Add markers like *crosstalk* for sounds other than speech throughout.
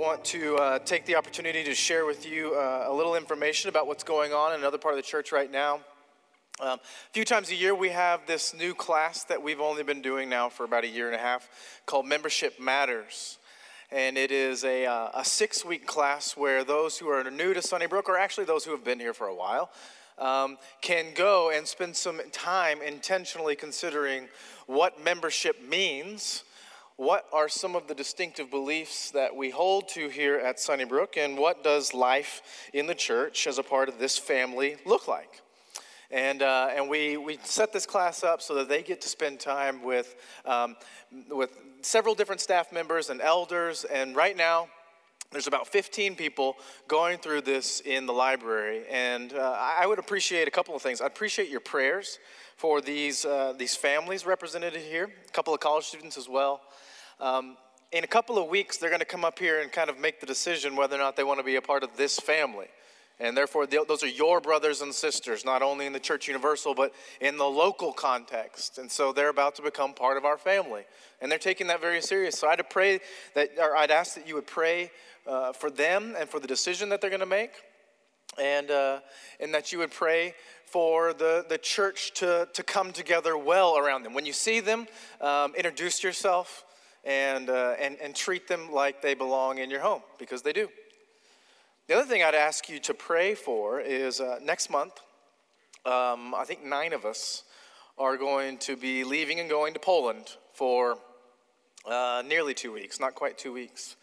want to uh, take the opportunity to share with you uh, a little information about what's going on in another part of the church right now. Um, a few times a year, we have this new class that we've only been doing now for about a year and a half called Membership Matters. And it is a, uh, a six week class where those who are new to Sunnybrook, or actually those who have been here for a while, um, can go and spend some time intentionally considering what membership means what are some of the distinctive beliefs that we hold to here at Sunnybrook, and what does life in the church as a part of this family look like? And, uh, and we, we set this class up so that they get to spend time with, um, with several different staff members and elders. And right now, there's about 15 people going through this in the library. And uh, I would appreciate a couple of things. I'd appreciate your prayers for these, uh, these families represented here, a couple of college students as well. Um, in a couple of weeks, they're going to come up here and kind of make the decision whether or not they want to be a part of this family. And therefore, those are your brothers and sisters, not only in the Church Universal, but in the local context. And so they're about to become part of our family. And they're taking that very serious. So I'd pray that, or I'd ask that you would pray uh, for them and for the decision that they're going to make. And, uh, and that you would pray for the, the church to, to come together well around them. When you see them, um, introduce yourself and, uh, and, and treat them like they belong in your home, because they do. The other thing I'd ask you to pray for is uh, next month, um, I think nine of us are going to be leaving and going to Poland for uh, nearly two weeks, not quite two weeks.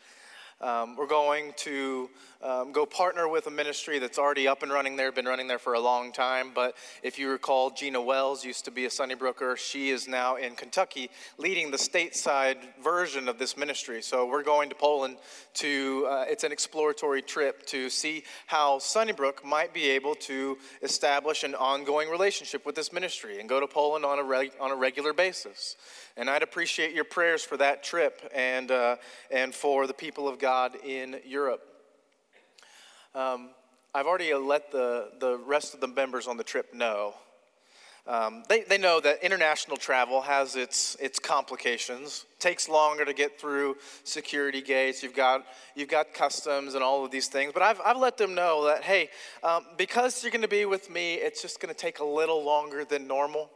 Um, we're going to um, go partner with a ministry that's already up and running there, been running there for a long time. But if you recall, Gina Wells used to be a Sunnybrooker. She is now in Kentucky leading the stateside version of this ministry. So we're going to Poland to, uh, it's an exploratory trip to see how Sunnybrook might be able to establish an ongoing relationship with this ministry and go to Poland on a, reg- on a regular basis. And I'd appreciate your prayers for that trip and, uh, and for the people of God in Europe. Um, I've already let the, the rest of the members on the trip know. Um, they, they know that international travel has its, its complications. takes longer to get through security gates. You've got, you've got customs and all of these things. But I've, I've let them know that, hey, um, because you're going to be with me, it's just going to take a little longer than normal.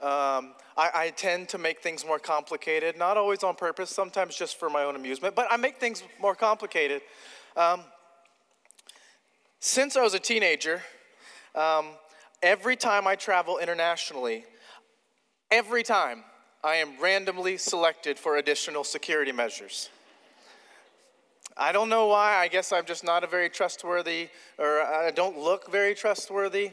Um, I, I, tend to make things more complicated, not always on purpose, sometimes just for my own amusement, but I make things more complicated. Since I was a teenager, um, every time I travel internationally, every time I am randomly selected for additional security measures. I don't know why. I guess I'm just not a very trustworthy, or I don't look very trustworthy.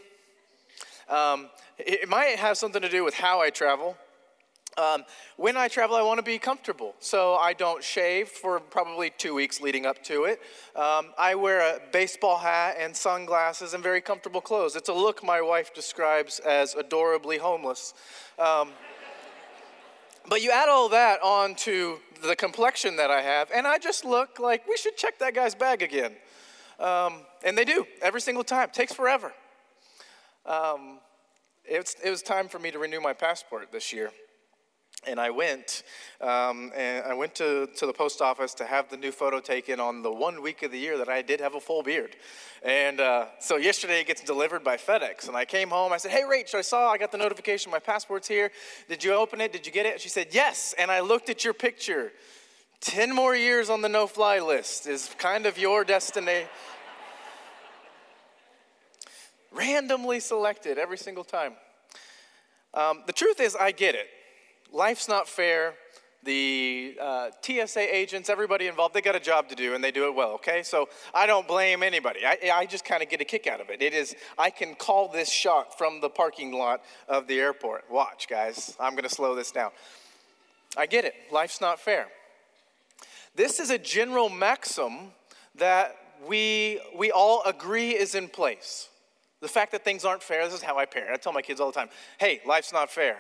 Um, it might have something to do with how I travel. Um, when I travel, I want to be comfortable, so I don't shave for probably two weeks leading up to it. Um, I wear a baseball hat and sunglasses and very comfortable clothes. It's a look my wife describes as adorably homeless. Um, but you add all that on to the complexion that I have, and I just look like we should check that guy's bag again. Um, and they do every single time. Takes forever. Um, it was time for me to renew my passport this year. And I went, um, and I went to, to the post office to have the new photo taken on the one week of the year that I did have a full beard. And uh, so yesterday it gets delivered by FedEx. And I came home, I said, Hey, Rach, I saw, I got the notification, my passport's here. Did you open it? Did you get it? She said, Yes. And I looked at your picture. 10 more years on the no fly list is kind of your destiny randomly selected every single time. Um, the truth is, I get it. Life's not fair. The uh, TSA agents, everybody involved, they got a job to do and they do it well, okay? So I don't blame anybody. I, I just kind of get a kick out of it. It is, I can call this shot from the parking lot of the airport. Watch, guys. I'm to slow this down. I get it. Life's not fair. This is a general maxim that we, we all agree is in place. The fact that things aren't fair, this is how I parent. I tell my kids all the time hey, life's not fair.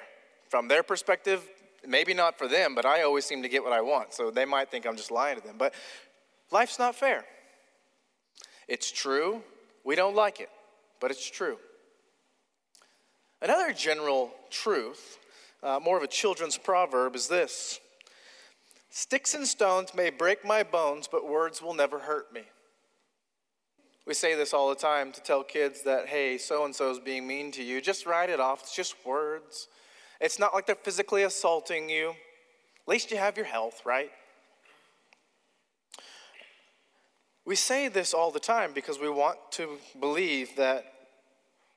From their perspective, maybe not for them, but I always seem to get what I want. So they might think I'm just lying to them. But life's not fair. It's true. We don't like it, but it's true. Another general truth, uh, more of a children's proverb, is this Sticks and stones may break my bones, but words will never hurt me. We say this all the time to tell kids that, hey, so and so is being mean to you. Just write it off. It's just words. It's not like they're physically assaulting you. At least you have your health, right? We say this all the time because we want to believe that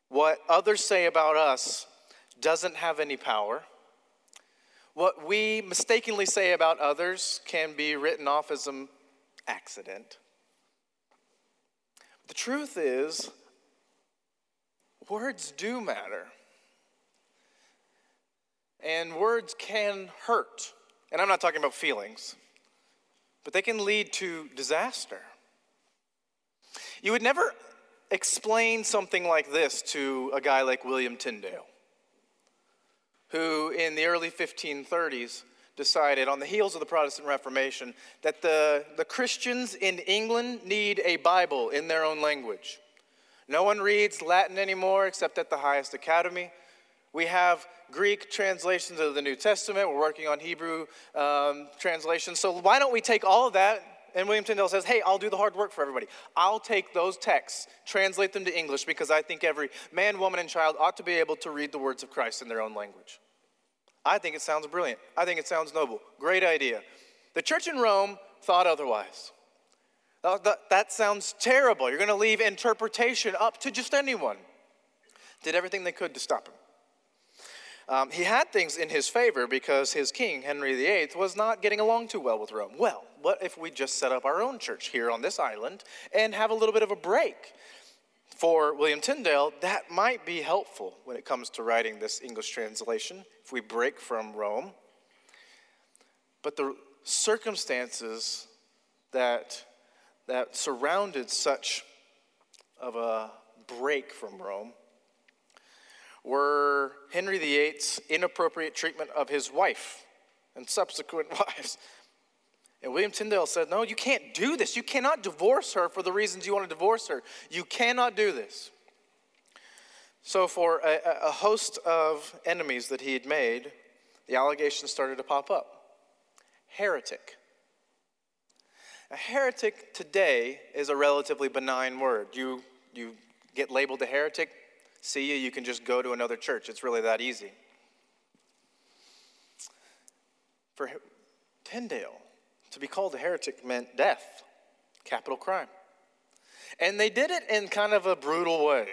what others say about us doesn't have any power. What we mistakenly say about others can be written off as an accident. The truth is, words do matter. And words can hurt. And I'm not talking about feelings, but they can lead to disaster. You would never explain something like this to a guy like William Tyndale, who in the early 1530s decided, on the heels of the Protestant Reformation, that the, the Christians in England need a Bible in their own language. No one reads Latin anymore except at the highest academy. We have Greek translations of the New Testament. We're working on Hebrew um, translations. So why don't we take all of that? And William Tyndale says, Hey, I'll do the hard work for everybody. I'll take those texts, translate them to English, because I think every man, woman, and child ought to be able to read the words of Christ in their own language. I think it sounds brilliant. I think it sounds noble. Great idea. The church in Rome thought otherwise. That sounds terrible. You're going to leave interpretation up to just anyone. Did everything they could to stop him. Um, he had things in his favor because his king, Henry VIII, was not getting along too well with Rome. Well, what if we just set up our own church here on this island and have a little bit of a break? For William Tyndale, that might be helpful when it comes to writing this English translation if we break from Rome. But the circumstances that, that surrounded such of a break from Rome were Henry VIII's inappropriate treatment of his wife and subsequent *laughs* wives. And William Tyndale said, No, you can't do this. You cannot divorce her for the reasons you want to divorce her. You cannot do this. So, for a, a host of enemies that he had made, the allegations started to pop up. Heretic. A heretic today is a relatively benign word. You, you get labeled a heretic, see you, you can just go to another church. It's really that easy. For Tyndale, to be called a heretic meant death, capital crime. And they did it in kind of a brutal way.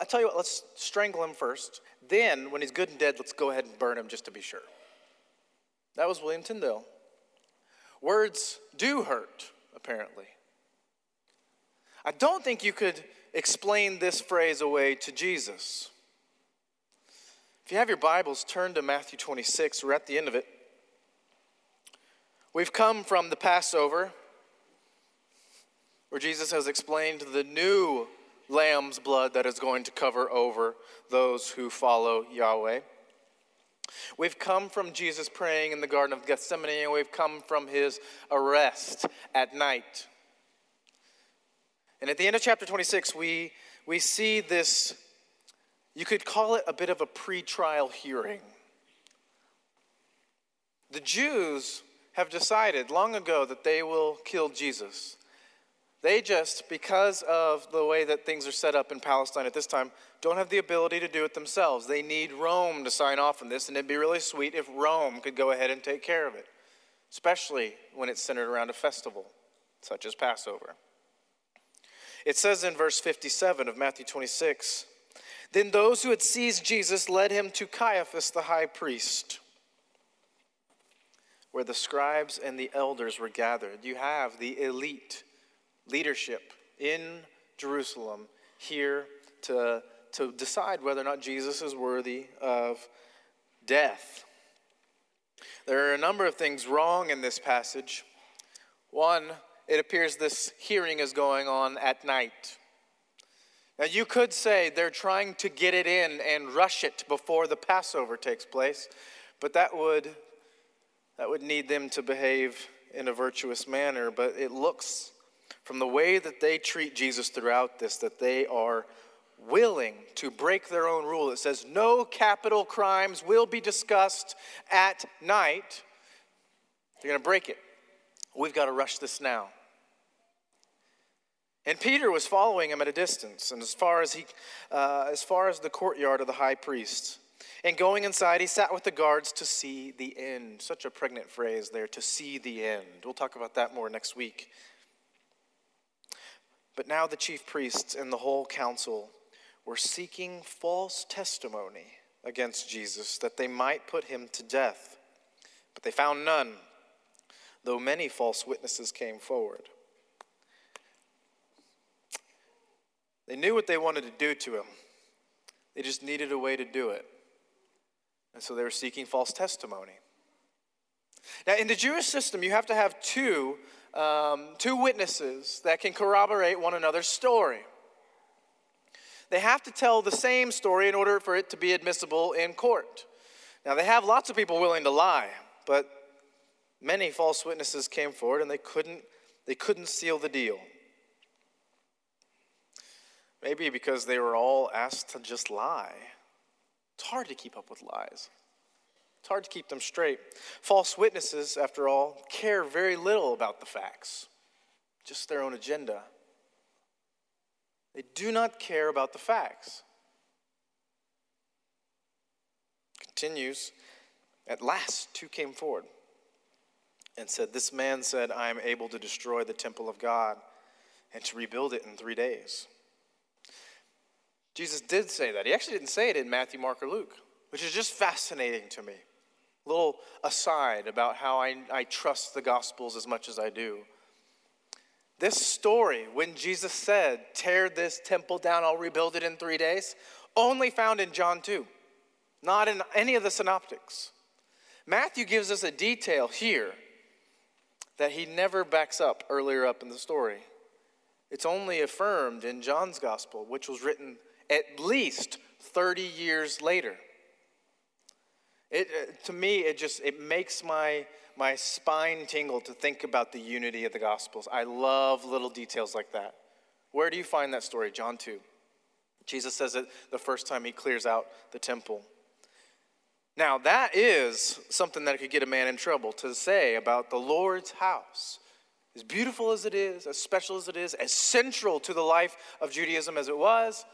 I tell you what, let's strangle him first. Then, when he's good and dead, let's go ahead and burn him just to be sure. That was William Tyndale. Words do hurt, apparently. I don't think you could explain this phrase away to Jesus. If you have your Bibles, turn to Matthew 26. We're at the end of it. We've come from the Passover, where Jesus has explained the new lamb's blood that is going to cover over those who follow Yahweh. We've come from Jesus praying in the Garden of Gethsemane, and we've come from his arrest at night. And at the end of chapter 26, we, we see this, you could call it a bit of a pre-trial hearing. The Jews have decided long ago that they will kill Jesus. They just, because of the way that things are set up in Palestine at this time, don't have the ability to do it themselves. They need Rome to sign off on this, and it'd be really sweet if Rome could go ahead and take care of it, especially when it's centered around a festival such as Passover. It says in verse 57 of Matthew 26 Then those who had seized Jesus led him to Caiaphas the high priest, where the scribes and the elders were gathered. You have the elite leadership in Jerusalem here to, to decide whether or not Jesus is worthy of death. There are a number of things wrong in this passage. One, it appears this hearing is going on at night. Now, you could say they're trying to get it in and rush it before the Passover takes place, but that would, that would need them to behave in a virtuous manner. But it looks from the way that they treat Jesus throughout this that they are willing to break their own rule. It says, No capital crimes will be discussed at night. They're going to break it. We've got to rush this now. And Peter was following him at a distance, and as far as, he, uh, as far as the courtyard of the high priest. And going inside, he sat with the guards to see the end. Such a pregnant phrase there, to see the end. We'll talk about that more next week. But now the chief priests and the whole council were seeking false testimony against Jesus that they might put him to death. But they found none, though many false witnesses came forward. They knew what they wanted to do to him, they just needed a way to do it. And so they were seeking false testimony. Now, in the Jewish system, you have to have two, um, two witnesses that can corroborate one another's story. They have to tell the same story in order for it to be admissible in court. Now, they have lots of people willing to lie, but many false witnesses came forward and they couldn't, they couldn't seal the deal. Maybe because they were all asked to just lie. It's hard to keep up with lies. It's hard to keep them straight. False witnesses, after all, care very little about the facts, just their own agenda. They do not care about the facts. Continues, at last, two came forward and said, This man said, I am able to destroy the temple of God and to rebuild it in three days. Jesus did say that. He actually didn't say it in Matthew, Mark, or Luke, which is just fascinating to me. A little aside about how I, I trust the Gospels as much as I do. This story, when Jesus said, Tear this temple down, I'll rebuild it in three days, only found in John 2, not in any of the synoptics. Matthew gives us a detail here that he never backs up earlier up in the story. It's only affirmed in John's gospel, which was written at least 30 years later. It, uh, to me, it just it makes my, my spine tingle to think about the unity of the Gospels. I love little details like that. Where do you find that story? John 2. Jesus says it the first time he clears out the temple. Now, that is something that could get a man in trouble to say about the Lord's house. As beautiful as it is, as special as it is, as central to the life of Judaism as it was,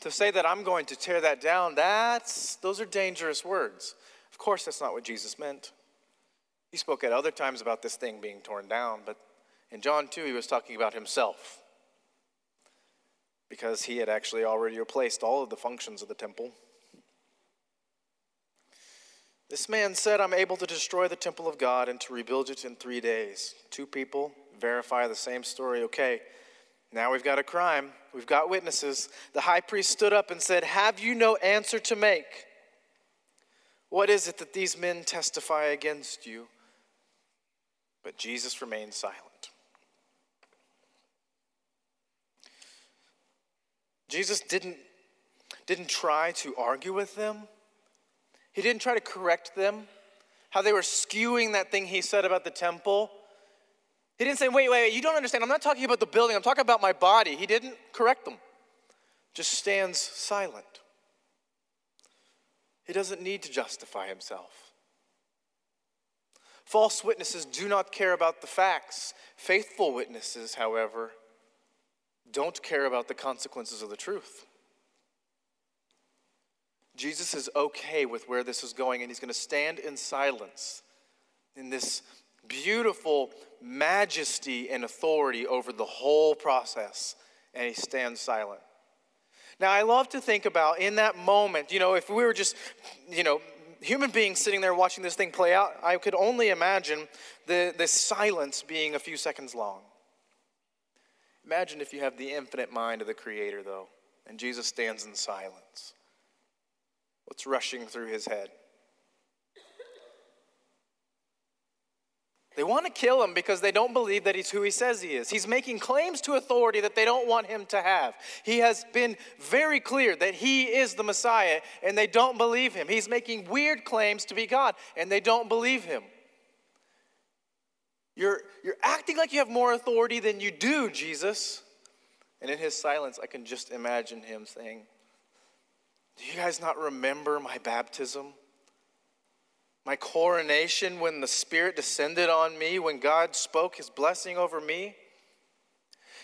to say that I'm going to tear that down, that's, those are dangerous words. Of course, that's not what Jesus meant. He spoke at other times about this thing being torn down, but in John 2, he was talking about himself because he had actually already replaced all of the functions of the temple. This man said, I'm able to destroy the temple of God and to rebuild it in three days. Two people verify the same story. Okay, now we've got a crime, we've got witnesses. The high priest stood up and said, Have you no answer to make? What is it that these men testify against you? But Jesus remained silent. Jesus didn't, didn't try to argue with them. He didn't try to correct them. How they were skewing that thing he said about the temple. He didn't say, wait, wait, wait, you don't understand. I'm not talking about the building, I'm talking about my body. He didn't correct them, just stands silent. He doesn't need to justify himself. False witnesses do not care about the facts. Faithful witnesses, however, don't care about the consequences of the truth. Jesus is okay with where this is going, and he's going to stand in silence in this beautiful majesty and authority over the whole process, and he stands silent. Now, I love to think about in that moment, you know, if we were just, you know, human beings sitting there watching this thing play out, I could only imagine the, the silence being a few seconds long. Imagine if you have the infinite mind of the Creator, though, and Jesus stands in silence. What's rushing through his head? They want to kill him because they don't believe that he's who he says he is. He's making claims to authority that they don't want him to have. He has been very clear that he is the Messiah and they don't believe him. He's making weird claims to be God and they don't believe him. You're, you're acting like you have more authority than you do, Jesus. And in his silence, I can just imagine him saying, Do you guys not remember my baptism? my coronation when the Spirit descended on me, when God spoke his blessing over me?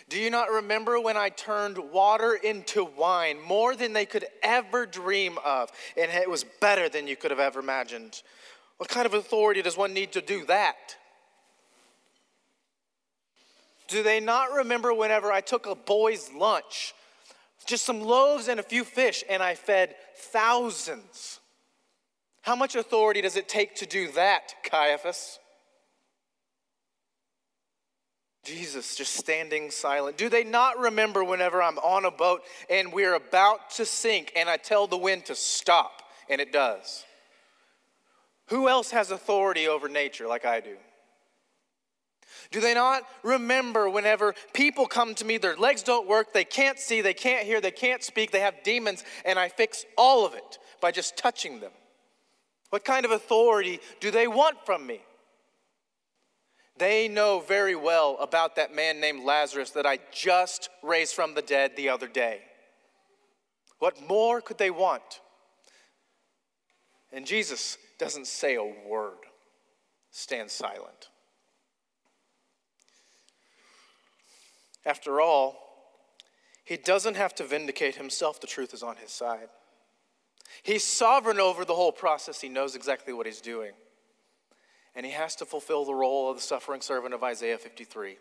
Do you not remember when I turned water into wine, more than they could ever dream of, and it was better than you could have ever imagined? What kind of authority does one need to do that? Do they not remember whenever I took a boy's lunch, just some loaves and a few fish, and I fed thousands? How much authority does it take to do that, Caiaphas? Jesus just standing silent. Do they not remember whenever I'm on a boat and we're about to sink and I tell the wind to stop and it does? Who else has authority over nature like I do? Do they not remember whenever people come to me, their legs don't work, they can't see, they can't hear, they can't speak, they have demons, and I fix all of it by just touching them? What kind of authority do they want from me? They know very well about that man named Lazarus that I just raised from the dead the other day. What more could they want? And Jesus doesn't say a word, stands silent. After all, he doesn't have to vindicate himself, the truth is on his side. He's sovereign over the whole process, he knows exactly what he's doing. And he has to fulfill the role of the suffering servant of Isaiah 53.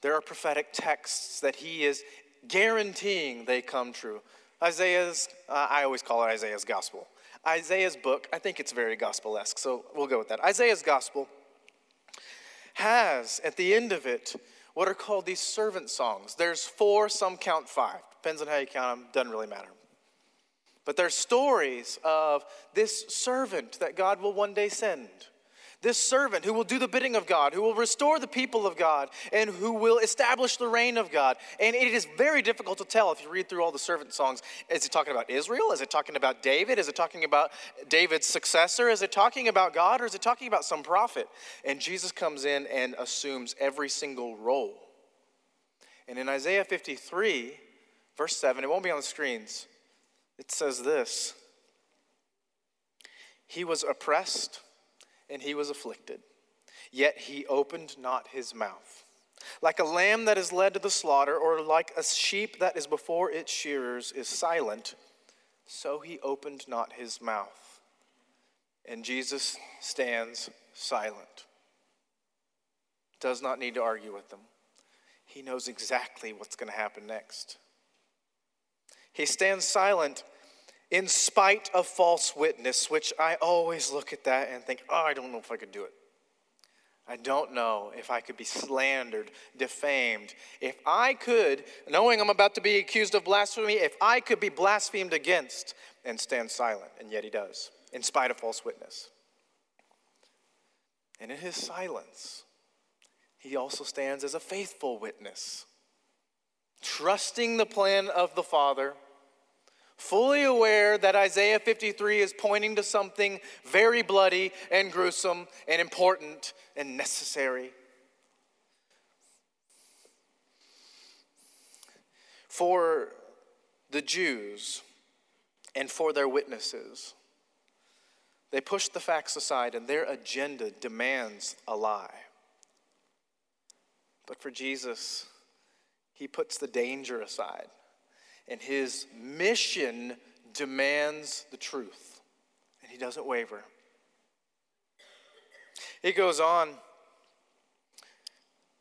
There are prophetic texts that he is guaranteeing they come true. Isaiah's, uh, I always call it Isaiah's gospel. Isaiah's book, I think it's very gospel esque, so we'll go with that. Isaiah's gospel has at the end of it what are called these servant songs. There's four, some count five. Depends on how you count them, doesn't really matter. But they're stories of this servant that God will one day send. This servant who will do the bidding of God, who will restore the people of God, and who will establish the reign of God. And it is very difficult to tell if you read through all the servant songs. Is it talking about Israel? Is it talking about David? Is it talking about David's successor? Is it talking about God? Or is it talking about some prophet? And Jesus comes in and assumes every single role. And in Isaiah 53, verse 7, it won't be on the screens it says this He was oppressed and he was afflicted, yet he opened not his mouth. Like a lamb that is led to the slaughter, or like a sheep that is before its shearers is silent, so he opened not his mouth. And Jesus stands silent. Does not need to argue with them. He knows exactly what's going to happen next. He stands silent in spite of false witness, which I always look at that and think, oh, I don't know if I could do it. I don't know if I could be slandered, defamed. If I could, knowing I'm about to be accused of blasphemy, if I could be blasphemed against and stand silent, and yet he does, in spite of false witness. And in his silence, he also stands as a faithful witness, trusting the plan of the Father fully aware that Isaiah 53 is pointing to something very bloody and gruesome and important and necessary. For the Jews and for their witnesses, they push the facts aside and their agenda demands a lie. But for Jesus, he puts the danger aside and his mission demands the truth, and he doesn't waver. He goes on.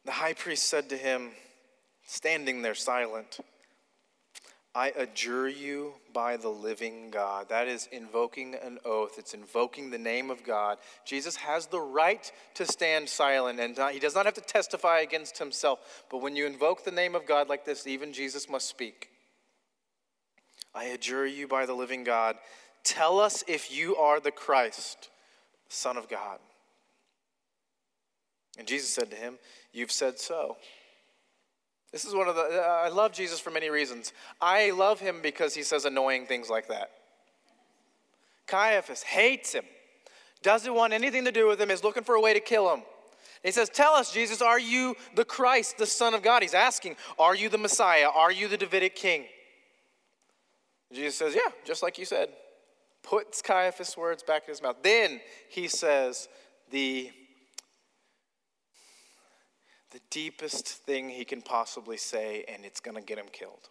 The high priest said to him, standing there silent, I adjure you by the living God. That is invoking an oath. It's invoking the name of God. Jesus has the right to stand silent, and he does not have to testify against himself. But when you invoke the name of God like this, even Jesus must speak. I adjure you by the living God, tell us if you are the Christ, the Son of God. And Jesus said to him, You've said so. This is one of the, uh, I love Jesus for many reasons. I love him because he says annoying things like that. Caiaphas hates him, doesn't want anything to do with him, is looking for a way to kill him. He says, Tell us, Jesus, are you the Christ, the Son of God? He's asking, Are you the Messiah? Are you the Davidic king? Jesus says, Yeah, just like you said. puts Caiaphas' words back in his mouth. Then he says the, the deepest thing he can possibly say, and it's going to get him killed.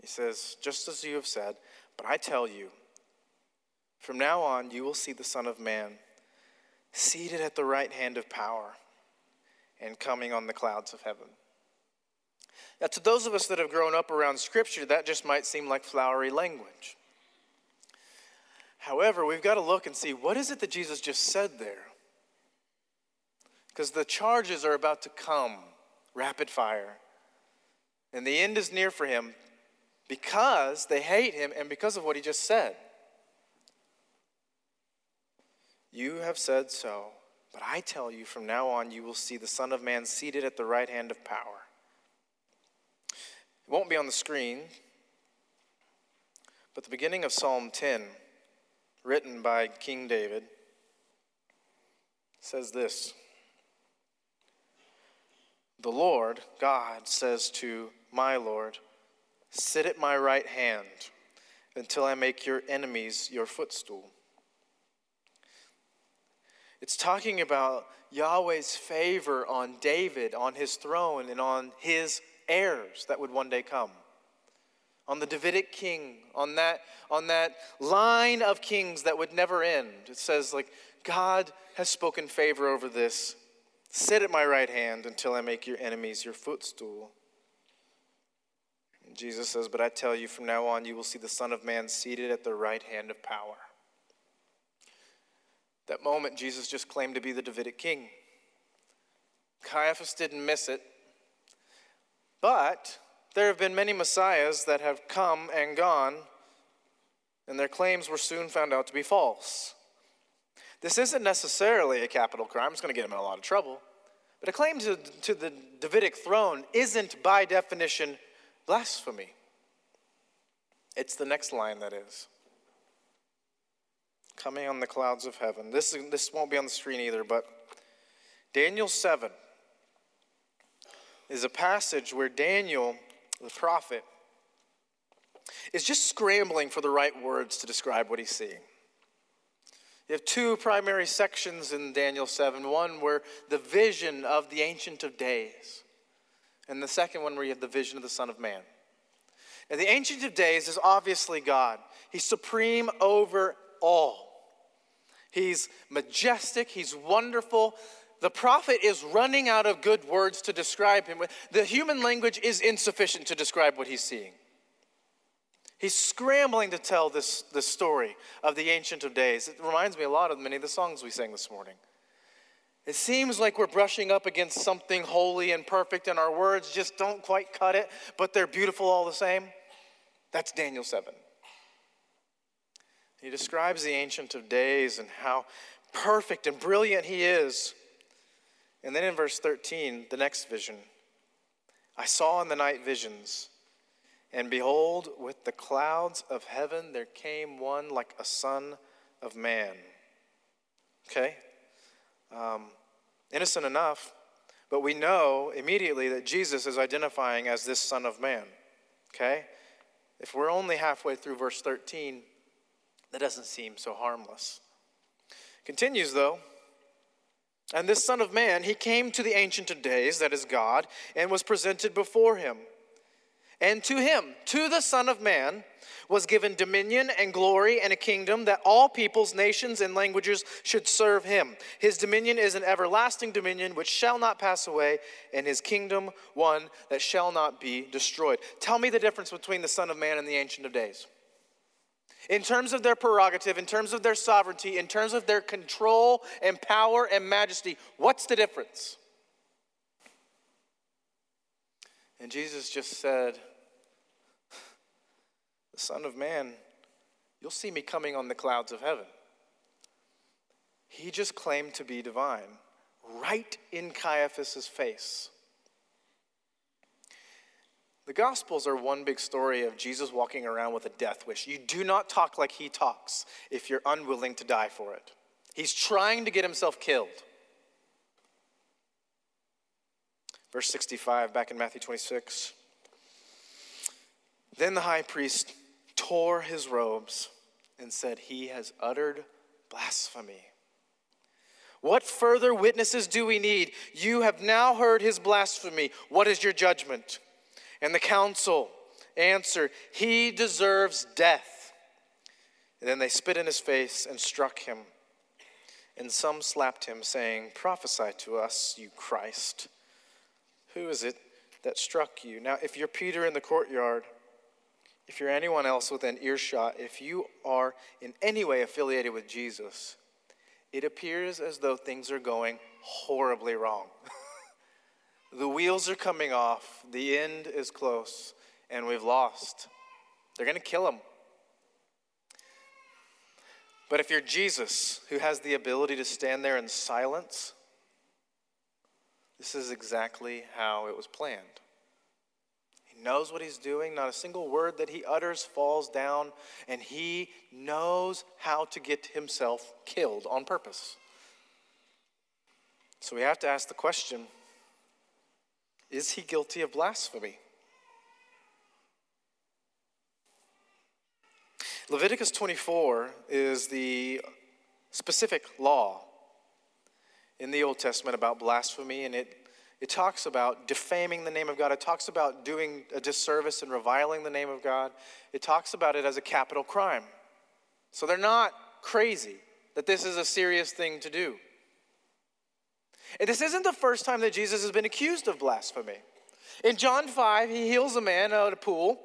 He says, Just as you have said, but I tell you, from now on you will see the Son of Man seated at the right hand of power and coming on the clouds of heaven. Now, to those of us that have grown up around Scripture, that just might seem like flowery language. However, we've got to look and see what is it that Jesus just said there? Because the charges are about to come rapid fire. And the end is near for him because they hate him and because of what he just said. You have said so, but I tell you from now on you will see the Son of Man seated at the right hand of power. Won't be on the screen, but the beginning of Psalm 10, written by King David, says this The Lord, God, says to my Lord, Sit at my right hand until I make your enemies your footstool. It's talking about Yahweh's favor on David, on his throne, and on his heirs that would one day come. On the Davidic king, on that, on that line of kings that would never end. It says, like, God has spoken favor over this. Sit at my right hand until I make your enemies your footstool. And Jesus says, But I tell you, from now on, you will see the Son of Man seated at the right hand of power. That moment, Jesus just claimed to be the Davidic king. Caiaphas didn't miss it. But there have been many messiahs that have come and gone, and their claims were soon found out to be false. This isn't necessarily a capital crime, it's going to get him in a lot of trouble. But a claim to, to the Davidic throne isn't, by definition, blasphemy. It's the next line that is. Coming on the clouds of heaven. This, this won't be on the screen either, but Daniel 7 is a passage where Daniel, the prophet, is just scrambling for the right words to describe what he's seeing. You have two primary sections in Daniel 7 one where the vision of the Ancient of Days, and the second one where you have the vision of the Son of Man. And the Ancient of Days is obviously God, He's supreme over all. He's majestic, He's wonderful, the prophet is running out of good words to describe him. The human language is insufficient to describe what he's seeing. He's scrambling to tell this, this story of the Ancient of Days. It reminds me a lot of many of the songs we sang this morning. It seems like we're brushing up against something holy and perfect, and our words just don't quite cut it, but they're beautiful all the same. That's Daniel 7. He describes the Ancient of Days and how perfect and brilliant he is. And then in verse 13, the next vision I saw in the night visions, and behold, with the clouds of heaven there came one like a son of man. Okay? Um, innocent enough, but we know immediately that Jesus is identifying as this Son of Man. Okay? If we're only halfway through verse 13, that doesn't seem so harmless. Continues though. And this Son of Man, he came to the Ancient of Days, that is God, and was presented before him. And to him, to the Son of Man, was given dominion and glory and a kingdom that all peoples, nations, and languages should serve him. His dominion is an everlasting dominion which shall not pass away, and his kingdom one that shall not be destroyed. Tell me the difference between the Son of Man and the Ancient of Days in terms of their prerogative, in terms of their sovereignty, in terms of their control and power and majesty, what's the difference? And Jesus just said, The Son of Man, you'll see me coming on the clouds of heaven. He just claimed to be divine right in Caiaphas's face. The Gospels are one big story of Jesus walking around with a death wish. You do not talk like he talks if you're unwilling to die for it. He's trying to get himself killed. Verse 65, back in Matthew 26. Then the high priest tore his robes and said, He has uttered blasphemy. What further witnesses do we need? You have now heard his blasphemy. What is your judgment? And the council answered, He deserves death. And then they spit in his face and struck him. And some slapped him, saying, Prophesy to us, you Christ. Who is it that struck you? Now, if you're Peter in the courtyard, if you're anyone else within earshot, if you are in any way affiliated with Jesus, it appears as though things are going horribly wrong. *laughs* the wheels are coming off, the end is close, and we've lost. They're going to kill him. But if you're Jesus, who has the ability to stand there in silence, this is exactly how it was planned He knows what he's doing. Not a single word that he utters falls down, and he knows how to get himself killed on purpose. So we have to ask the question is he guilty of blasphemy? Leviticus 24 is the specific law in the Old Testament about blasphemy, and it it talks about defaming the name of God. It talks about doing a disservice and reviling the name of God. It talks about it as a capital crime. So they're not crazy that this is a serious thing to do. And this isn't the first time that Jesus has been accused of blasphemy. In John 5, he heals a man at a pool,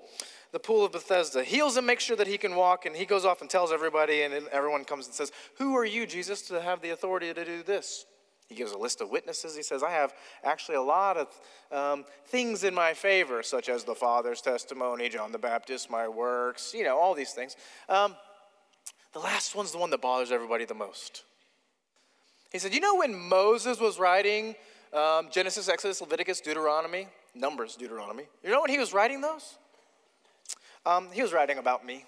the pool of Bethesda. Heals him, makes sure that he can walk, and he goes off and tells everybody, and everyone comes and says, Who are you, Jesus, to have the authority to do this? He gives a list of witnesses. He says, I have actually a lot of um, things in my favor, such as the Father's testimony, John the Baptist, my works, you know, all these things. Um, the last one's the one that bothers everybody the most. He said, You know, when Moses was writing um, Genesis, Exodus, Leviticus, Deuteronomy, Numbers, Deuteronomy, you know when he was writing those? Um, he was writing about me.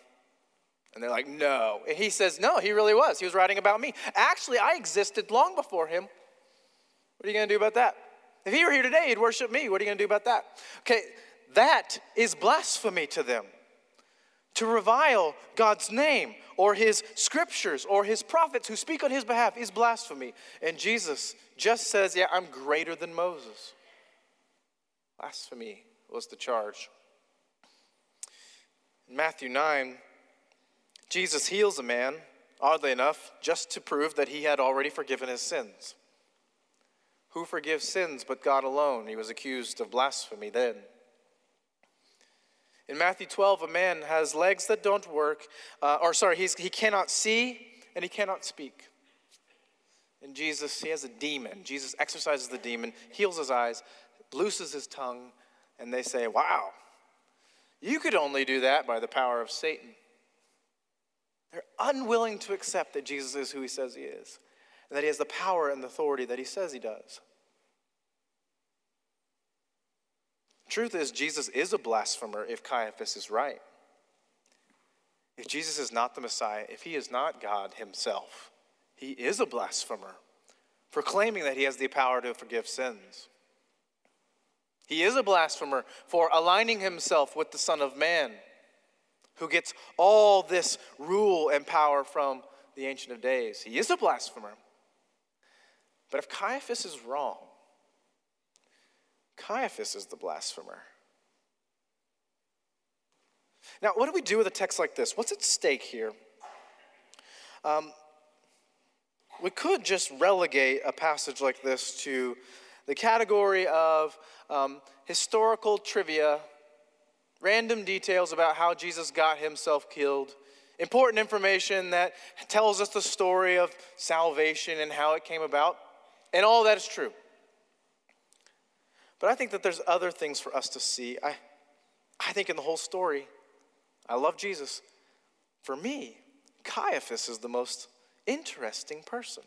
And they're like, No. And he says, No, he really was. He was writing about me. Actually, I existed long before him. What are you going to do about that? If he were here today, he'd worship me. What are you going to do about that? Okay, that is blasphemy to them. To revile God's name or his scriptures or his prophets who speak on his behalf is blasphemy. And Jesus just says, Yeah, I'm greater than Moses. Blasphemy was the charge. In Matthew 9, Jesus heals a man, oddly enough, just to prove that he had already forgiven his sins. Who forgives sins but God alone? He was accused of blasphemy then. In Matthew 12, a man has legs that don't work, uh, or sorry, he's, he cannot see and he cannot speak. And Jesus, he has a demon. Jesus exorcises the demon, heals his eyes, looses his tongue, and they say, Wow, you could only do that by the power of Satan. They're unwilling to accept that Jesus is who he says he is and that he has the power and authority that he says he does. Truth is, Jesus is a blasphemer if Caiaphas is right. If Jesus is not the Messiah, if he is not God himself, he is a blasphemer for claiming that he has the power to forgive sins. He is a blasphemer for aligning himself with the Son of Man, who gets all this rule and power from the Ancient of Days. He is a blasphemer. But if Caiaphas is wrong, Caiaphas is the blasphemer. Now, what do we do with a text like this? What's at stake here? Um, we could just relegate a passage like this to the category of um, historical trivia, random details about how Jesus got himself killed, important information that tells us the story of salvation and how it came about. And all that is true. But I think that there's other things for us to see. I, I think in the whole story, I love Jesus. For me, Caiaphas is the most interesting person.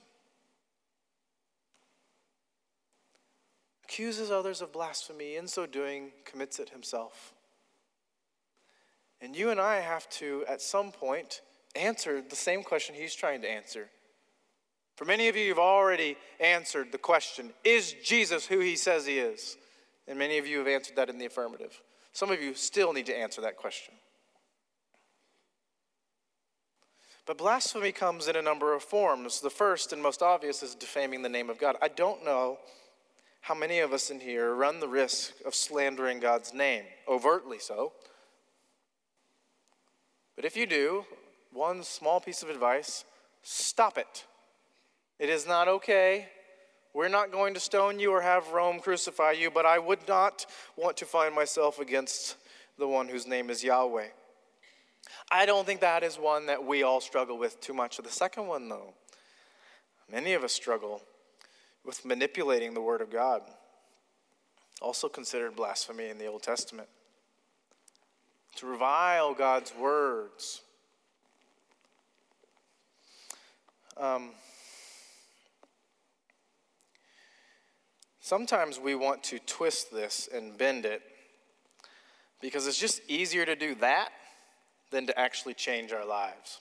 Accuses others of blasphemy, in so doing, commits it himself. And you and I have to, at some point, answer the same question he's trying to answer for many of you, you've already answered the question Is Jesus who he says he is? And many of you have answered that in the affirmative. Some of you still need to answer that question. But blasphemy comes in a number of forms. The first and most obvious is defaming the name of God. I don't know how many of us in here run the risk of slandering God's name, overtly so. But if you do, one small piece of advice stop it. It is not okay. We're not going to stone you or have Rome crucify you, but I would not want to find myself against the one whose name is Yahweh. I don't think that is one that we all struggle with too much. The second one, though, many of us struggle with manipulating the Word of God, also considered blasphemy in the Old Testament. To revile God's words. Um, sometimes we want to twist this and bend it because it's just easier to do that than to actually change our lives.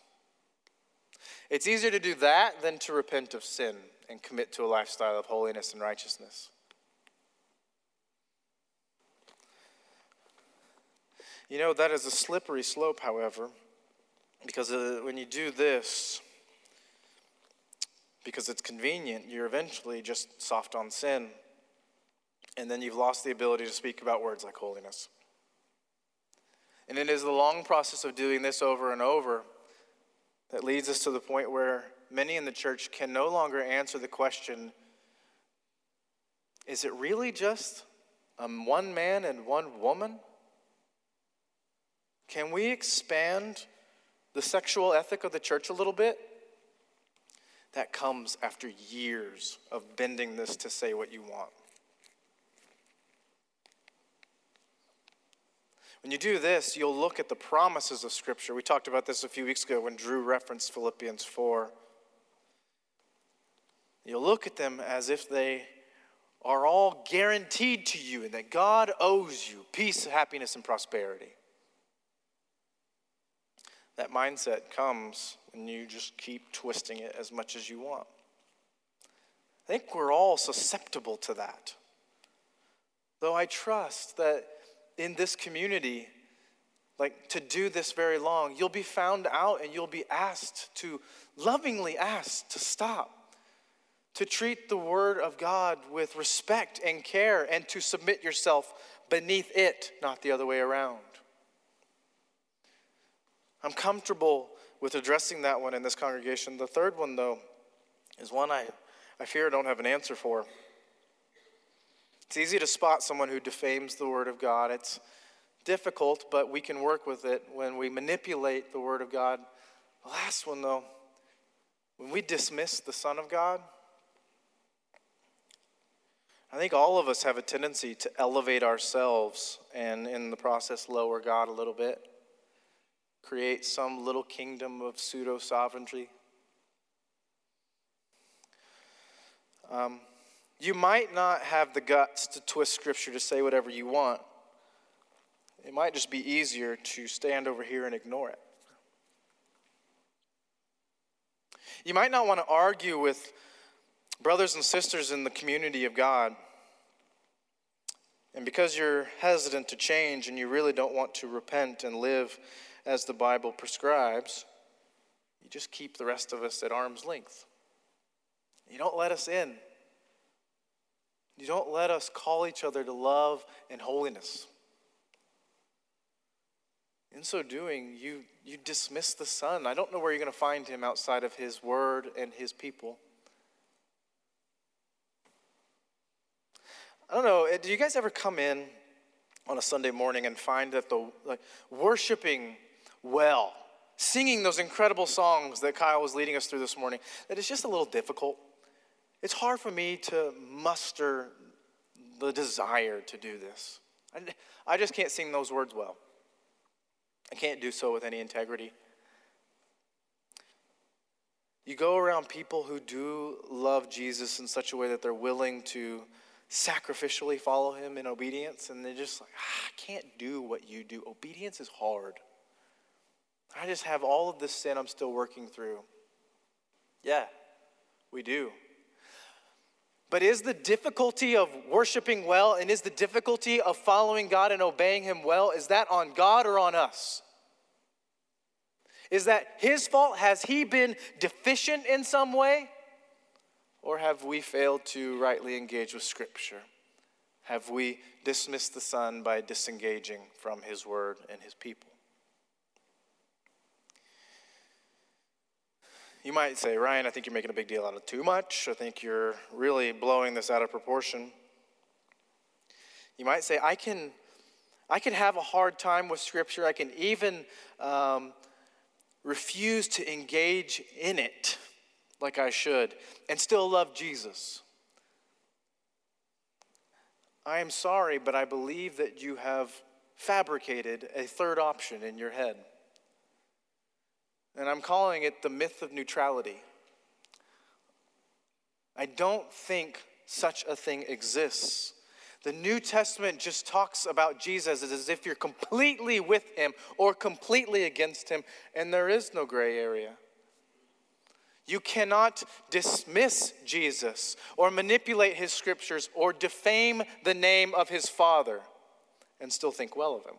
It's easier to do that than to repent of sin and commit to a lifestyle of holiness and righteousness. You know, that is a slippery slope, however, because uh, when you do this, because it's convenient, you're eventually just soft on sin. And then you've lost the ability to speak about words like holiness. And it is the long process of doing this over and over that leads us to the point where many in the church can no longer answer the question is it really just um, one man and one woman? Can we expand the sexual ethic of the church a little bit? That comes after years of bending this to say what you want. When you do this, you'll look at the promises of Scripture. We talked about this a few weeks ago when Drew referenced Philippians 4. You'll look at them as if they are all guaranteed to you and that God owes you peace, happiness, and prosperity. That mindset comes when you just keep twisting it as much as you want. I think we're all susceptible to that. Though I trust that in this community, like to do this very long, you'll be found out and you'll be asked to, lovingly asked to stop, to treat the Word of God with respect and care, and to submit yourself beneath it, not the other way around. I'm comfortable with addressing that one in this congregation. The third one, though, is one I, I fear I don't have an answer for. It's easy to spot someone who defames the Word of God. It's difficult, but we can work with it when we manipulate the Word of God. The last one, though, when we dismiss the Son of God, I think all of us have a tendency to elevate ourselves and, in the process, lower God a little bit, create some little kingdom of pseudo sovereignty. Um, you might not have the guts to twist Scripture to say whatever you want. It might just be easier to stand over here and ignore it. You might not want to argue with brothers and sisters in the community of God. And because you're hesitant to change and you really don't want to repent and live as the Bible prescribes, you just keep the rest of us at arm's length. You don't let us in. You don't let us call each other to love and holiness. In so doing, you, you dismiss the Son. I don't know where you're going to find him outside of his word and his people. I don't know, eh, do you guys ever come in on a Sunday morning and find that the like, worshiping well, singing those incredible songs that Kyle was leading us through this morning, that it's just a little difficult? It's hard for me to muster the desire to do this. I, just can't sing those words well. I can't do so with any integrity. You go around people who do love Jesus in such a way that they're willing to sacrificially follow him in obedience, and they're just like, ah, I can't do what you do. Obedience is hard. I just have all of this sin I'm still working through. Yeah, we do. But is the difficulty of worshiping well and is the difficulty of following God and obeying Him well, is that on God or on us? Is that his fault? Has he been deficient in some way? Or have we failed to rightly engage with Scripture? Have we dismissed the Son by disengaging from his word and his people? You might say, Ryan, I think you're making a big deal out of too much. I think you're really blowing this out of proportion. You might say, I can, I can have a hard time with Scripture. I can even um, refuse to engage in it like I should and still love Jesus. I am sorry, but I believe that you have fabricated a third option in your head. And I'm calling it the myth of neutrality. I don't think such a thing exists. The New Testament just talks about Jesus as if you're completely with him or completely against him, and there is no gray area. You cannot dismiss Jesus or manipulate his scriptures or defame the name of his Father and still think well of him.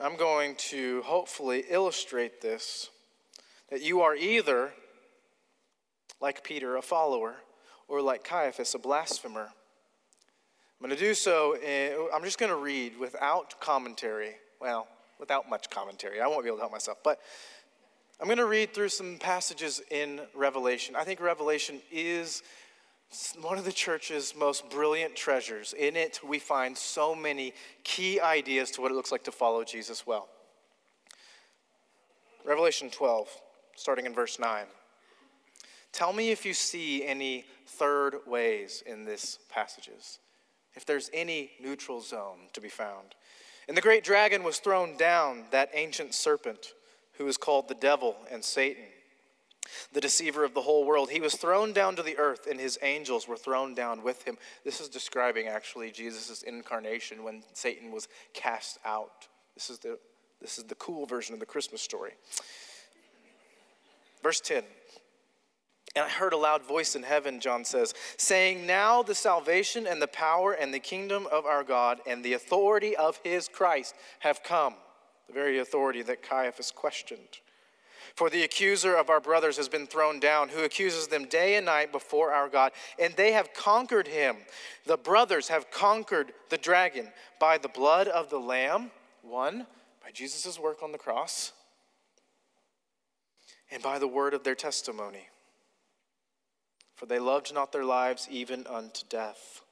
I'm going to hopefully illustrate this that you are either, like Peter, a follower, or like Caiaphas, a blasphemer. I'm going to do so, in, I'm just going to read without commentary. Well, without much commentary. I won't be able to help myself. But I'm going to read through some passages in Revelation. I think Revelation is one of the church's most brilliant treasures. In it, we find so many key ideas to what it looks like to follow Jesus well. Revelation 12, starting in verse 9. Tell me if you see any third ways in this passages, if there's any neutral zone to be found. And the great dragon was thrown down, that ancient serpent, who is called the devil and Satan the deceiver of the whole world. He was thrown down to the earth, and his angels were thrown down with him. This is describing actually Jesus' incarnation when Satan was cast out. This is the, this is the cool version of the Christmas story. Verse 10. And I heard a loud voice in heaven, John says, saying, Now the salvation and the power and the kingdom of our God and the authority of his Christ have come. The very authority that Caiaphas questioned. For the accuser of our brothers has been thrown down, who accuses them day and night before our God, and they have conquered him. The brothers have conquered the dragon by the blood of the Lamb, one, by Jesus' work on the cross, and by the word of their testimony. For they loved not their lives even unto death.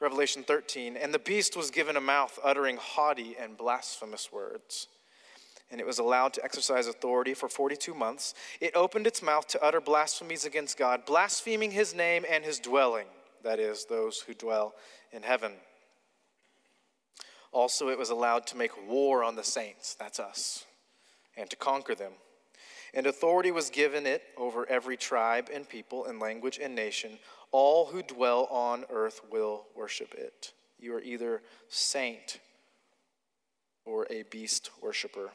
Revelation 13, and the beast was given a mouth uttering haughty and blasphemous words and it was allowed to exercise authority for 42 months. It opened its mouth to utter blasphemies against God, blaspheming his name and his dwelling, that is, those who dwell in heaven. Also, it was allowed to make war on the saints, that's us, and to conquer them. And authority was given it over every tribe and people and language and nation. All who dwell on earth will worship it. You are either saint or a beast worshiper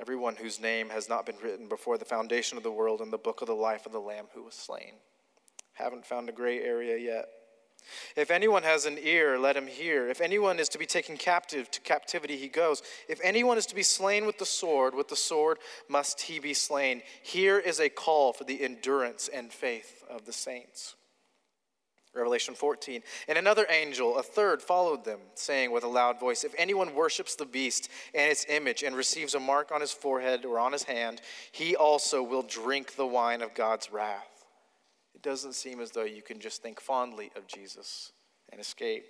everyone whose name has not been written before the foundation of the world in the book of the life of the Lamb who was slain. Haven't found a gray area yet. If anyone has an ear, let him hear. If anyone is to be taken captive, to captivity he goes. If anyone is to be slain with the sword, with the sword must he be slain. Here is a call for the endurance and faith of the saints. Revelation 14. And another angel, a third, followed them, saying with a loud voice If anyone worships the beast and its image and receives a mark on his forehead or on his hand, he also will drink the wine of God's wrath. It doesn't seem as though you can just think fondly of Jesus and escape.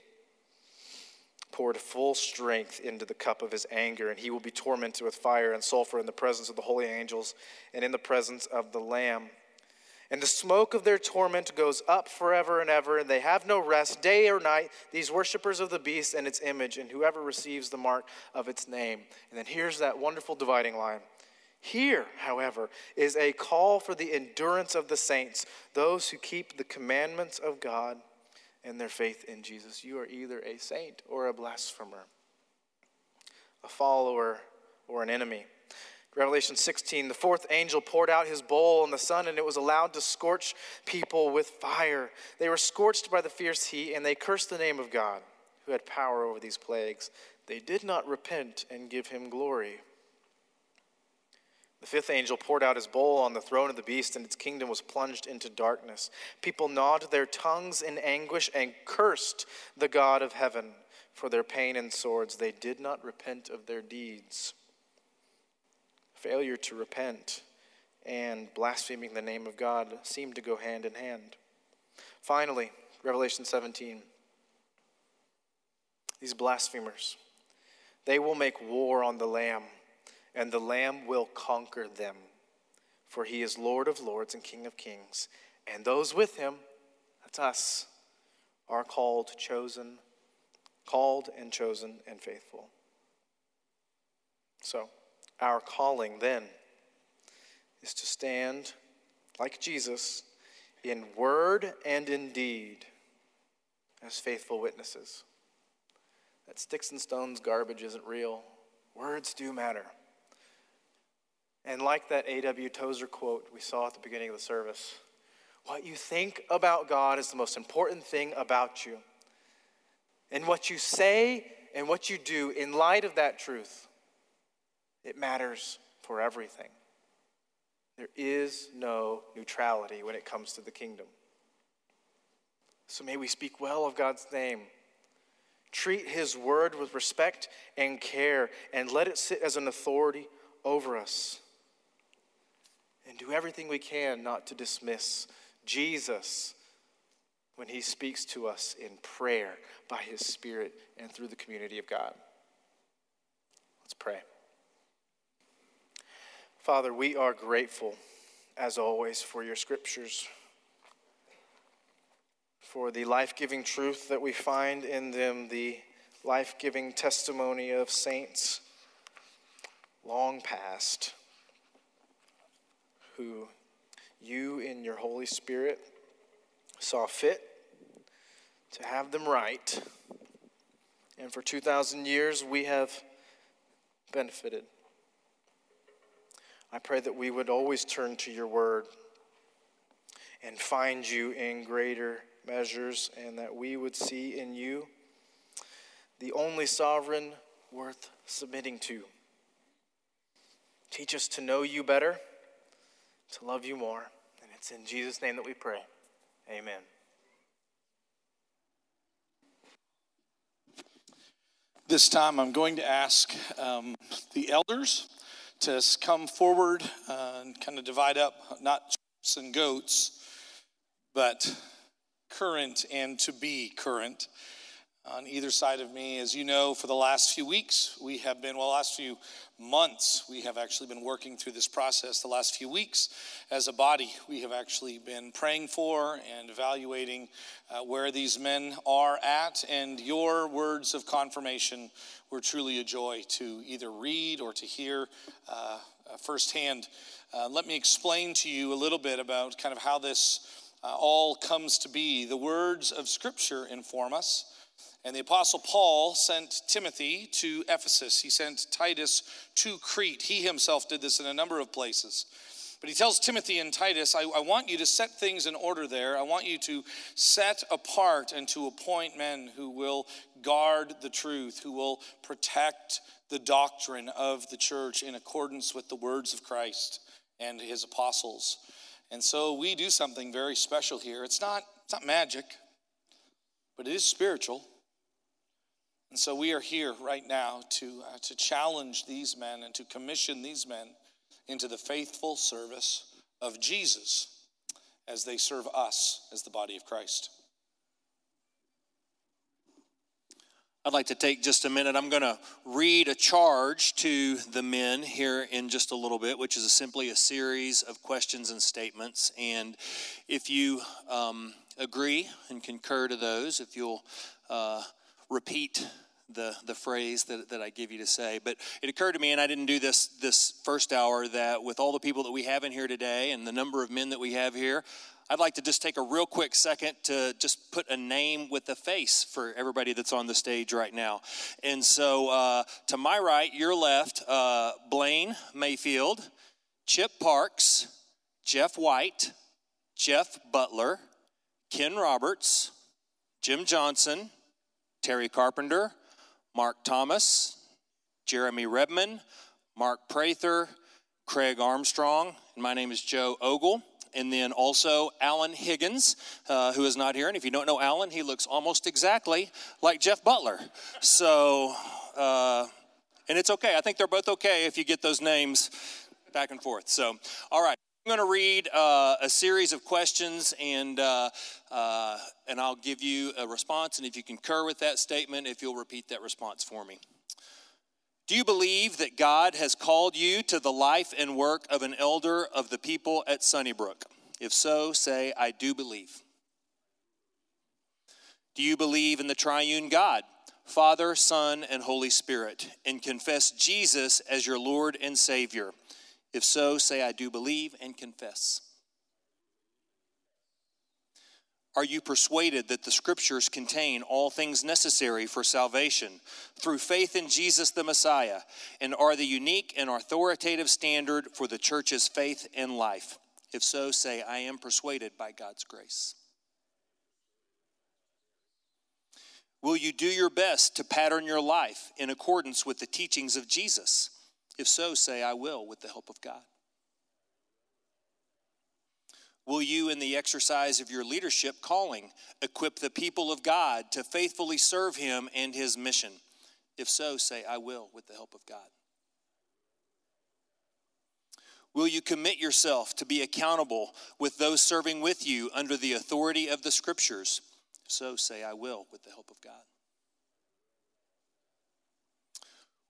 Poured full strength into the cup of his anger, and he will be tormented with fire and sulfur in the presence of the holy angels and in the presence of the Lamb. And the smoke of their torment goes up forever and ever, and they have no rest day or night, these worshippers of the beast and its image, and whoever receives the mark of its name. And then here's that wonderful dividing line. Here, however, is a call for the endurance of the saints, those who keep the commandments of God and their faith in Jesus. You are either a saint or a blasphemer, a follower or an enemy. Revelation 16, the fourth angel poured out his bowl on the sun, and it was allowed to scorch people with fire. They were scorched by the fierce heat, and they cursed the name of God, who had power over these plagues. they did not repent and give him glory. The fifth angel poured out his bowl on the throne of the beast, and its kingdom was plunged into darkness. People gnawed their tongues in anguish and cursed the God of heaven for their pain and swords. They did not repent of their deeds. Failure to repent and blaspheming the name of God seem to go hand in hand. Finally, Revelation 17. These blasphemers, they will make war on the Lamb, and the Lamb will conquer them. For he is Lord of lords and King of kings, and those with him, that's us, are called, chosen, called and chosen and faithful. So, our calling then is to stand like Jesus in word and in deed as faithful witnesses. That sticks and stones garbage isn't real. Words do matter. And like that A.W. Tozer quote we saw at the beginning of the service, what you think about God is the most important thing about you. And what you say and what you do in light of that truth, it matters for everything. There is no neutrality when it comes to the kingdom. So may we speak well of God's name, treat his word with respect and care, and let it sit as an authority over us. And do everything we can not to dismiss Jesus when he speaks to us in prayer by his Spirit and through the community of God. Let's pray. Father, we are grateful, as always, for your scriptures, for the life giving truth that we find in them, the life giving testimony of saints long past who you, in your Holy Spirit, saw fit to have them write. And for 2,000 years, we have benefited. I pray that we would always turn to your word and find you in greater measures, and that we would see in you the only sovereign worth submitting to. Teach us to know you better, to love you more. And it's in Jesus' name that we pray. Amen. This time, I'm going to ask um, the elders to come forward uh, and kind of divide up not sheep and goats, but current and to be current on either side of me. As you know, for the last few weeks, we have been, well, last few months, we have actually been working through this process. The last few weeks, as a body, we have actually been praying for and evaluating uh, where these men are at. And your words of confirmation were truly a joy to either read or to hear uh, uh firsthand. Uh, let me explain to you a little bit about kind of how this uh, all comes to be. The words of Scripture inform us. And the Apostle Paul sent Timothy to Ephesus. He sent Titus to Crete. He himself did this in a number of places. But he tells Timothy and Titus, I, I, want you to set things in order there. I want you to set apart and to appoint men who will guard the truth, who will protect the doctrine of the church in accordance with the words of Christ and his apostles. And so we do something very special here. It's not, it's not magic, but it is spiritual. And so we are here right now to, uh, to challenge these men and to commission these men into the faithful service of Jesus as they serve us as the body of Christ. I'd like to take just a minute. I'm going to read a charge to the men here in just a little bit, which is a, simply a series of questions and statements. And if you um, agree and concur to those, if you'll uh, repeat the, the phrase that, that I give you to say. But it occurred to me, and I didn't do this this first hour, that with all the people that we have in here today and the number of men that we have here, I'd like to just take a real quick second to just put a name with a face for everybody that's on the stage right now. And so, uh, to my right, your left, uh, Blaine Mayfield, Chip Parks, Jeff White, Jeff Butler, Ken Roberts, Jim Johnson, Terry Carpenter, Mark Thomas, Jeremy Redman, Mark Prather, Craig Armstrong, and my name is Joe Ogle. And then also Alan Higgins, uh, who is not here. And if you don't know Alan, he looks almost exactly like Jeff Butler. So, uh, and it's okay. I think they're both okay if you get those names back and forth. So, all right. I'm going to read uh, a series of questions, and uh, uh, and I'll give you a response. And if you concur with that statement, if you'll repeat that response for me. Do you believe that God has called you to the life and work of an elder of the people at Sunnybrook? If so, say, I do believe. Do you believe in the triune God, Father, Son, and Holy Spirit, and confess Jesus as your Lord and Savior? If so, say, I do believe and confess. Are you persuaded that the scriptures contain all things necessary for salvation through faith in Jesus the Messiah and are the unique and authoritative standard for the church's faith and life? If so, say, I am persuaded by God's grace. Will you do your best to pattern your life in accordance with the teachings of Jesus? If so, say, I will with the help of God. Will you, in the exercise of your leadership calling, equip the people of God to faithfully serve Him and His mission? If so, say, I will with the help of God. Will you commit yourself to be accountable with those serving with you under the authority of the Scriptures? So, say, I will with the help of God.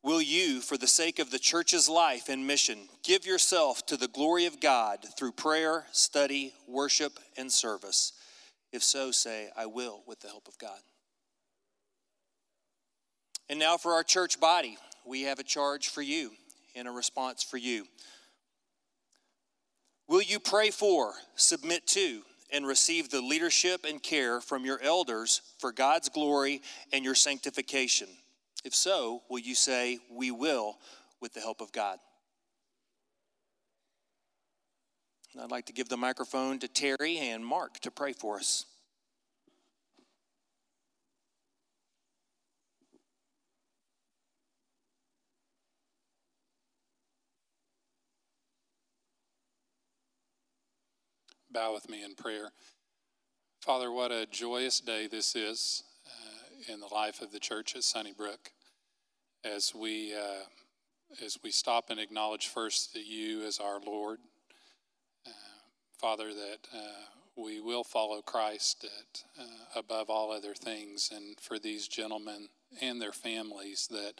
Will you, for the sake of the church's life and mission, give yourself to the glory of God through prayer, study, worship, and service? If so, say, I will with the help of God. And now for our church body, we have a charge for you and a response for you. Will you pray for, submit to, and receive the leadership and care from your elders for God's glory and your sanctification? If so, will you say, We will, with the help of God? I'd like to give the microphone to Terry and Mark to pray for us. Bow with me in prayer. Father, what a joyous day this is uh, in the life of the church at Sunnybrook as we uh, as we stop and acknowledge first that you as our Lord, uh, Father, that uh, we will follow Christ at, uh, above all other things, and for these gentlemen and their families that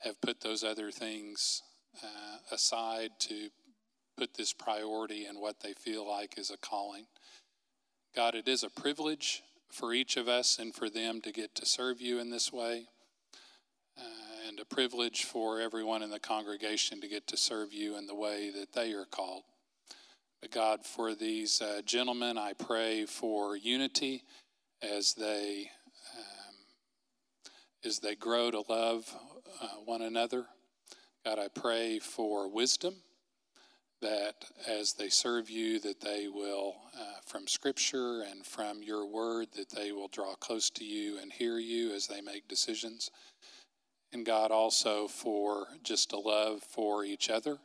have put those other things uh, aside to put this priority in what they feel like is a calling. God, it is a privilege for each of us and for them to get to serve you in this way and a privilege for everyone in the congregation to get to serve you in the way that they are called. But God, for these uh, gentlemen, I pray for unity as they um, as they grow to love uh, one another. God, I pray for wisdom that as they serve you, that they will, uh, from Scripture and from your word, that they will draw close to you and hear you as they make decisions and God also for just a love for each other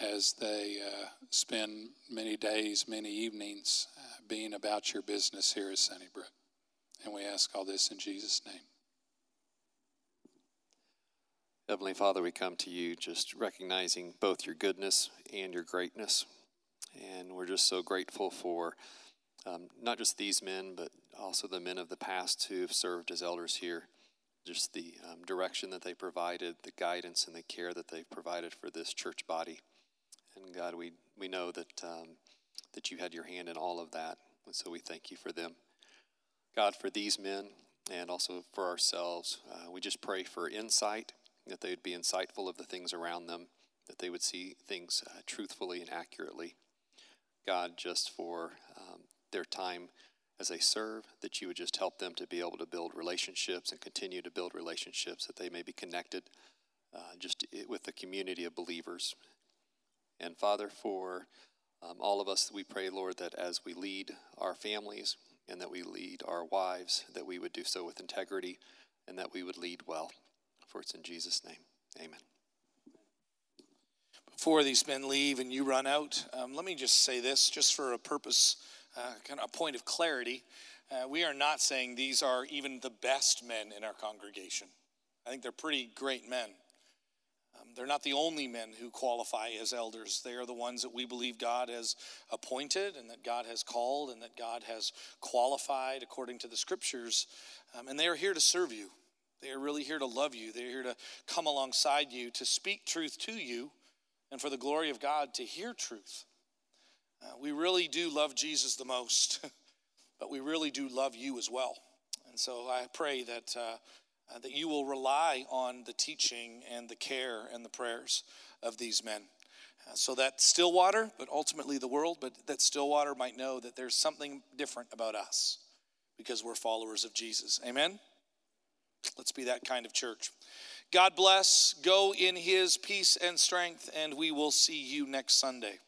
as they uh, spend many days, many evenings uh, being about your business here at Sunnybrook. And we ask all this in Jesus' name. Heavenly Father, we come to you just recognizing both your goodness and your greatness. And we're just so grateful for um, not just these men, but also the men of the past who have served as elders here just the um, direction that they provided, the guidance and the care that they've provided for this church body. And God, we, we know that, um, that you had your hand in all of that. And so we thank you for them. God, for these men and also for ourselves, uh, we just pray for insight, that they would be insightful of the things around them, that they would see things uh, truthfully and accurately. God, just for um, their time as they serve, that you would just help them to be able to build relationships and continue to build relationships, that they may be connected uh, just with the community of believers. And Father, for um, all of us, we pray, Lord, that as we lead our families and that we lead our wives, that we would do so with integrity and that we would lead well. For it's in Jesus' name. Amen. Before these men leave and you run out, um, let me just say this, just for a purpose, uh, kind of a point of clarity. Uh, we are not saying these are even the best men in our congregation. I think they're pretty great men. Um, they're not the only men who qualify as elders. They are the ones that we believe God has appointed and that God has called and that God has qualified according to the scriptures. Um, and they are here to serve you. They are really here to love you. They're here to come alongside you, to speak truth to you, and for the glory of God to hear truth. Uh, we really do love Jesus the most, *laughs* but we really do love you as well. And so I pray that. Uh, uh, that you will rely on the teaching and the care and the prayers of these men. Uh, so that Stillwater, but ultimately the world, but that Stillwater might know that there's something different about us because we're followers of Jesus. Amen? Let's be that kind of church. God bless. Go in his peace and strength, and we will see you next Sunday.